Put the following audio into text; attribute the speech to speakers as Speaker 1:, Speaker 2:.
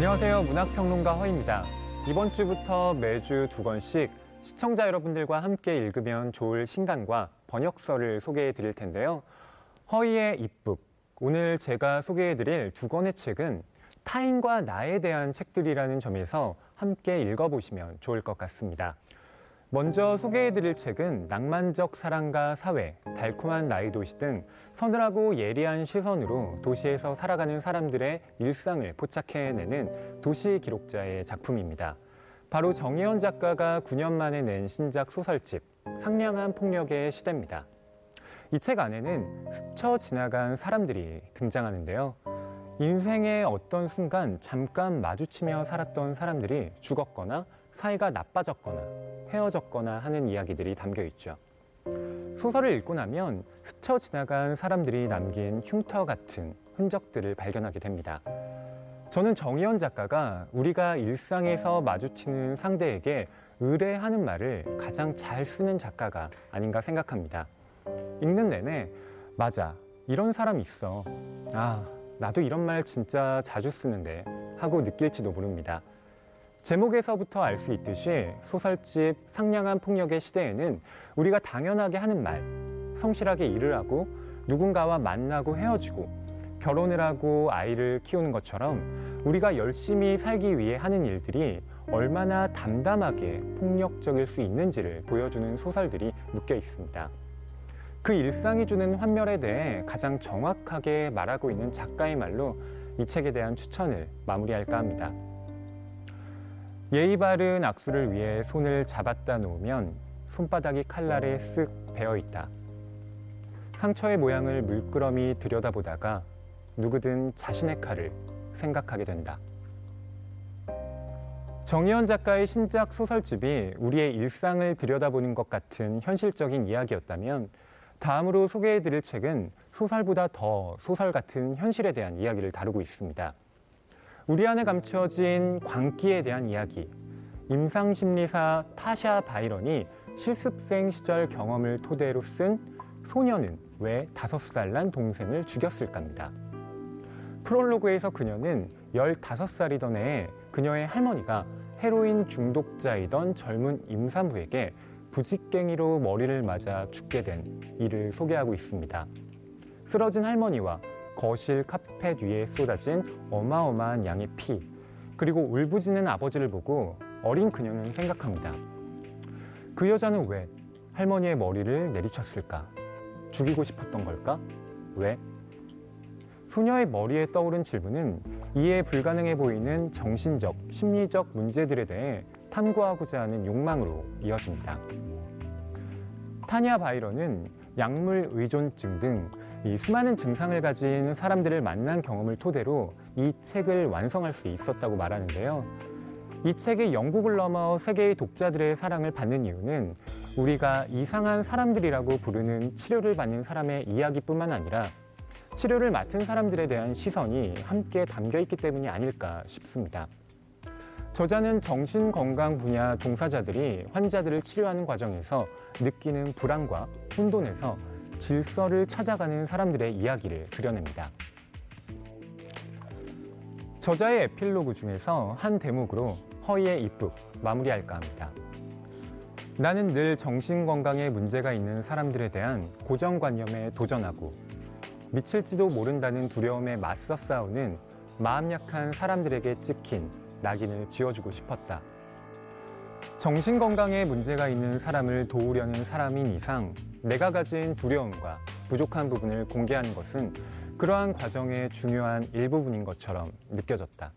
Speaker 1: 안녕하세요. 문학평론가 허입니다. 이번 주부터 매주 두 권씩 시청자 여러분들과 함께 읽으면 좋을 신간과 번역서를 소개해 드릴 텐데요. 허이의 입북. 오늘 제가 소개해 드릴 두 권의 책은 타인과 나에 대한 책들이라는 점에서 함께 읽어보시면 좋을 것 같습니다. 먼저 소개해드릴 책은 낭만적 사랑과 사회, 달콤한 나이 도시 등 서늘하고 예리한 시선으로 도시에서 살아가는 사람들의 일상을 포착해내는 도시 기록자의 작품입니다. 바로 정혜원 작가가 9년 만에 낸 신작 소설집 상냥한 폭력의 시대입니다. 이 책 안에는 스쳐 지나간 사람들이 등장하는데요. 인생의 어떤 순간 잠깐 마주치며 살았던 사람들이 죽었거나 사이가 나빠졌거나 헤어졌거나 하는 이야기들이 담겨 있죠. 소설을 읽고 나면 스쳐 지나간 사람들이 남긴 흉터 같은 흔적들을 발견하게 됩니다. 저는 정희연 작가가 우리가 일상에서 마주치는 상대에게 의뢰하는 말을 가장 잘 쓰는 작가가 아닌가 생각합니다. 읽는 내내 맞아 이런 사람 있어 아 나도 이런 말 진짜 자주 쓰는데 하고 느낄지도 모릅니다. 제목에서부터 알 수 있듯이 소설집 상냥한 폭력의 시대에는 우리가 당연하게 하는 말, 성실하게 일을 하고 누군가와 만나고 헤어지고 결혼을 하고 아이를 키우는 것처럼 우리가 열심히 살기 위해 하는 일들이 얼마나 담담하게 폭력적일 수 있는지를 보여주는 소설들이 묶여 있습니다. 그 일상이 주는 환멸에 대해 가장 정확하게 말하고 있는 작가의 말로 이 책에 대한 추천을 마무리할까 합니다. 예의 바른 악수를 위해 손을 잡았다 놓으면 손바닥이 칼날에 쓱 베어 있다. 상처의 모양을 물끄러미 들여다보다가 누구든 자신의 칼을 생각하게 된다. 정희연 작가의 신작 소설집이 우리의 일상을 들여다보는 것 같은 현실적인 이야기였다면 다음으로 소개해드릴 책은 소설보다 더 소설 같은 현실에 대한 이야기를 다루고 있습니다. 우리 안에 감춰진 광기에 대한 이야기. 임상심리사 타샤 바이런이 실습생 시절 경험을 토대로 쓴 소녀는 왜 다섯 살 난 동생을 죽였을까입니다. 프롤로그에서 그녀는 15살이던 해에 그녀의 할머니가 헤로인 중독자이던 젊은 임산부에게 부직갱이로 머리를 맞아 죽게 된 일을 소개하고 있습니다. 쓰러진 할머니와 거실 카펫 위에 쏟아진 어마어마한 양의 피, 그리고 울부짖는 아버지를 보고 어린 그녀는 생각합니다. 그 여자는 왜 할머니의 머리를 내리쳤을까? 죽이고 싶었던 걸까? 왜? 소녀의 머리에 떠오른 질문은 이해 불가능해 보이는 정신적, 심리적 문제들에 대해 탐구하고자 하는 욕망으로 이어집니다. 타니아 바이런은 약물 의존증 등 이 수많은 증상을 가진 사람들을 만난 경험을 토대로 이 책을 완성할 수 있었다고 말하는데요. 이 책이 영국을 넘어 세계의 독자들의 사랑을 받는 이유는 우리가 이상한 사람들이라고 부르는 치료를 받는 사람의 이야기뿐만 아니라 치료를 맡은 사람들에 대한 시선이 함께 담겨 있기 때문이 아닐까 싶습니다. 저자는 정신건강 분야 종사자들이 환자들을 치료하는 과정에서 느끼는 불안과 혼돈에서 질서를 찾아가는 사람들의 이야기를 그려냅니다. 저자의 에필로그 중에서 한 대목으로 허이의 입북 마무리할까 합니다. 나는 늘 정신건강에 문제가 있는 사람들에 대한 고정관념에 도전하고 미칠지도 모른다는 두려움에 맞서 싸우는 마음 약한 사람들에게 찍힌 낙인을 지어주고 싶었다. 정신건강에 문제가 있는 사람을 도우려는 사람인 이상 내가 가진 두려움과 부족한 부분을 공개하는 것은 그러한 과정의 중요한 일부분인 것처럼 느껴졌다.